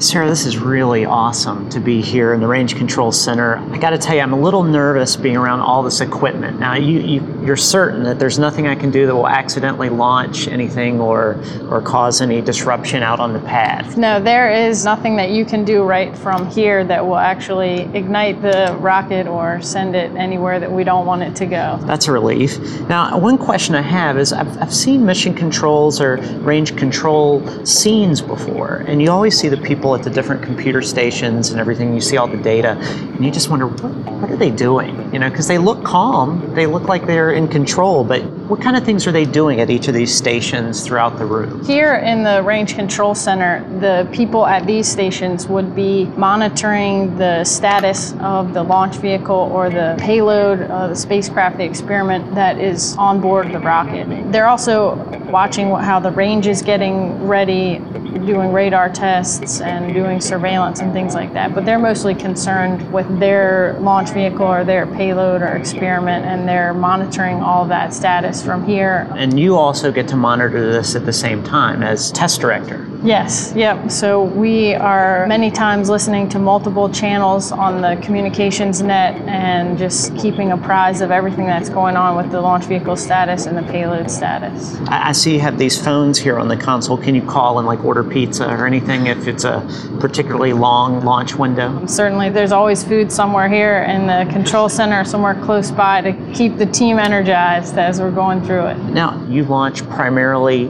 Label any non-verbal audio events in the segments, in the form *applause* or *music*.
Sarah, this is really awesome to be here in the Range Control Center. I got to tell you, I'm a little nervous being around all this equipment. Now, you, you, you're certain that there's nothing I can do that will accidentally launch anything or, or cause any disruption out on the pad. No, there is nothing that you can do right from here that will actually ignite the rocket or send it anywhere that we don't want it to go. That's a relief. Now, one question I have is I've, I've seen mission controls or range control scenes before, and you always see the people at the different computer stations and everything. You see all the data, and you just wonder what, what are they doing? You know, because they look calm, they look like they're in control, but what kind of things are they doing at each of these stations throughout the route? Here in the Range Control Center, the people at these stations would be monitoring the status of the launch vehicle or the payload, uh, the spacecraft, the experiment that is on board the rocket. They're also watching how the range is getting ready, doing radar tests and doing surveillance and things like that. But they're mostly concerned with their launch vehicle or their payload or experiment, and they're monitoring all that status from here. And you also get to monitor this at the same time as test director. Yes, yep. So we are many times listening to multiple channels on the communications net and just keeping apprised of everything that's going on with the launch vehicle status and the payload status. I, I see you have these phones here on the console. Can you call and like order pizza or anything if it's a particularly long launch window? Certainly, there's always food somewhere here in the control center, somewhere close by to keep the team energized as we're going through it. Now, you launch primarily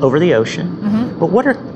over the ocean, mm-hmm. but what are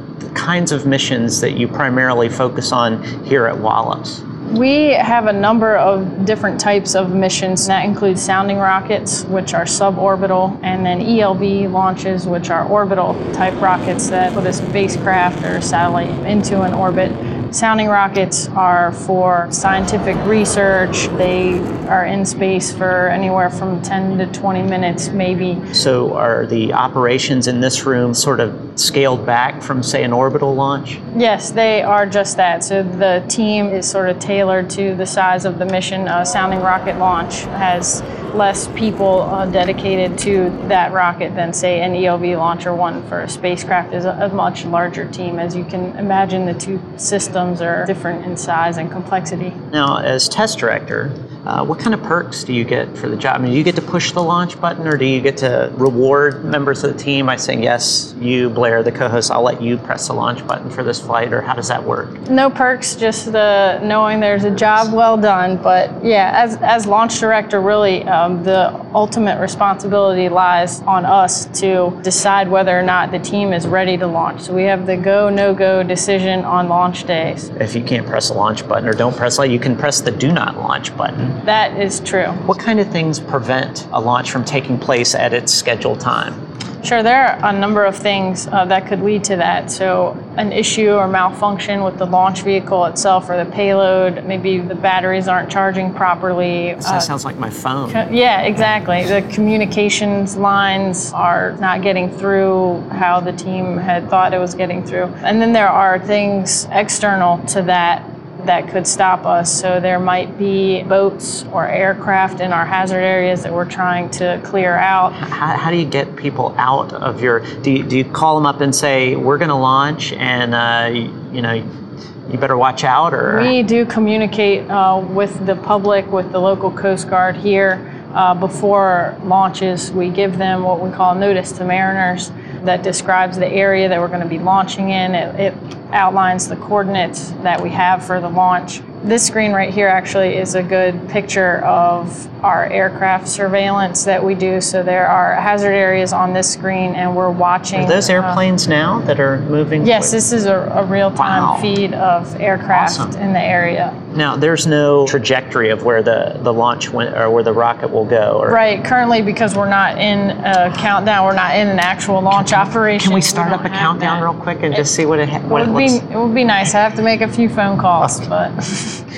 kinds of missions that you primarily focus on here at Wallops? We have a number of different types of missions. That includes sounding rockets, which are suborbital, and then ELV launches, which are orbital type rockets that put a spacecraft or satellite into an orbit. Sounding rockets are for scientific research. They are in space for anywhere from 10 to 20 minutes, maybe. So, are the operations in this room sort of scaled back from, say, an orbital launch? Yes, they are just that. So the team is sort of tailored to the size of the mission. A sounding rocket launch has less people uh, dedicated to that rocket than, say, an ELV launcher one for a spacecraft is a, a much larger team. As you can imagine, the two systems are different in size and complexity. Now, as test director, uh, what kind of perks do you get for the job? I mean, do you get to push the launch button, or do you get to reward members of the team by saying, "Yes, you, Blair, the co-host, I'll let you press the launch button for this flight," or how does that work? No perks, just the knowing there's a job well done. But yeah, as, as launch director, really um, the ultimate responsibility lies on us to decide whether or not the team is ready to launch. So we have the go no go decision on launch days. If you can't press the launch button or don't press it, you can press the do not launch button. That is true. What kind of things prevent a launch from taking place at its scheduled time? Sure, there are a number of things uh, that could lead to that. So, an issue or malfunction with the launch vehicle itself or the payload, maybe the batteries aren't charging properly. That uh, sounds like my phone. Yeah, exactly. The communications lines are not getting through how the team had thought it was getting through. And then there are things external to that that could stop us. So there might be boats or aircraft in our hazard areas that we're trying to clear out. How, how do you get people out of your? Do you, do you call them up and say we're going to launch and uh, you, you know you better watch out or? We do communicate uh, with the public, with the local Coast Guard here. Uh, before launches, we give them what we call notice to mariners that describes the area that we're going to be launching in. It, it outlines the coordinates that we have for the launch. This screen right here actually is a good picture of our aircraft surveillance that we do. So there are hazard areas on this screen, and we're watching. Are those uh, airplanes now that are moving? Yes, this is a, a real time Wow. feed of aircraft Awesome. in the area. Now there's no trajectory of where the, the launch went or where the rocket will go. Or Right, currently because we're not in a countdown, we're not in an actual launch operation. Can we start don't up a countdown that. real quick and just see what it, ha- It what it would be looks? it would be nice. I have to make a few phone calls, but *laughs*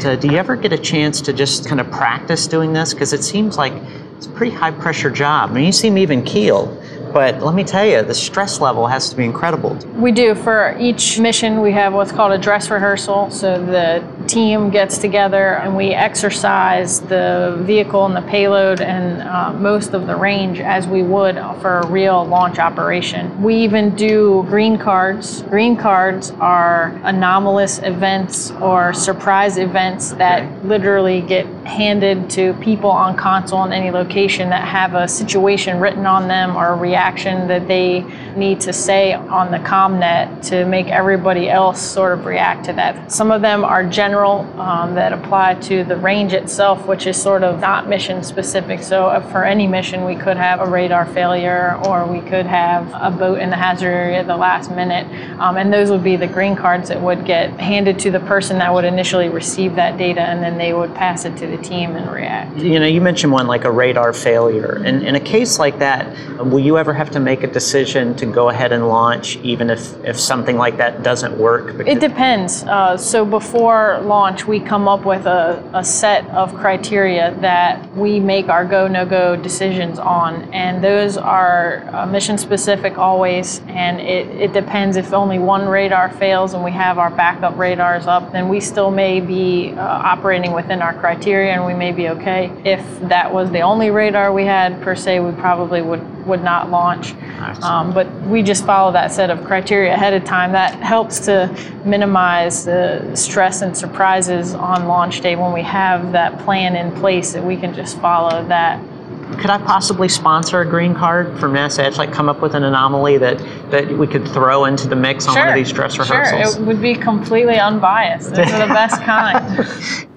So do you ever get a chance to just kind of practice doing this? Because it seems like it's a pretty high pressure job. I mean, you seem even keeled, but let me tell you, the stress level has to be incredible. we do for each mission. We have what's called a dress rehearsal. So the team gets together and we exercise the vehicle and the payload and uh, most of the range as we would for a real launch operation. We even do green cards. Green cards are anomalous events or surprise events that literally get handed to people on console in any location that have a situation written on them or a reaction that they need to say on the ComNet to make everybody else sort of react to that. Some of them are general um, that apply to the range itself, which is sort of not mission specific. So uh, for any mission, we could have a radar failure or we could have a boat in the hazard area at the last minute. Um, and those would be the green cards that would get handed to the person that would initially receive that data and then they would pass it to the team and react. You know, you mentioned one like a radar failure. And in a case like that, will you ever have to make a decision to go ahead and launch even if, if something like that doesn't work? It depends. Uh, so before launch, we come up with a, a set of criteria that we make our go no go decisions on. And those are uh, mission specific always. And it, it depends if only one radar fails and we have our backup radars up, then we still may be uh, operating within our criteria and we may be okay. If that was the only radar we had per se, we probably would, would not launch. Um, but we just follow that set of criteria ahead of time. That helps to minimize the stress and surprises on launch day when we have that plan in place that we can just follow that. Could I possibly sponsor a green card from NASA Edge, like come up with an anomaly that, that we could throw into the mix on one of these dress rehearsals? Sure, it would be completely unbiased. Those are the best *laughs* kind.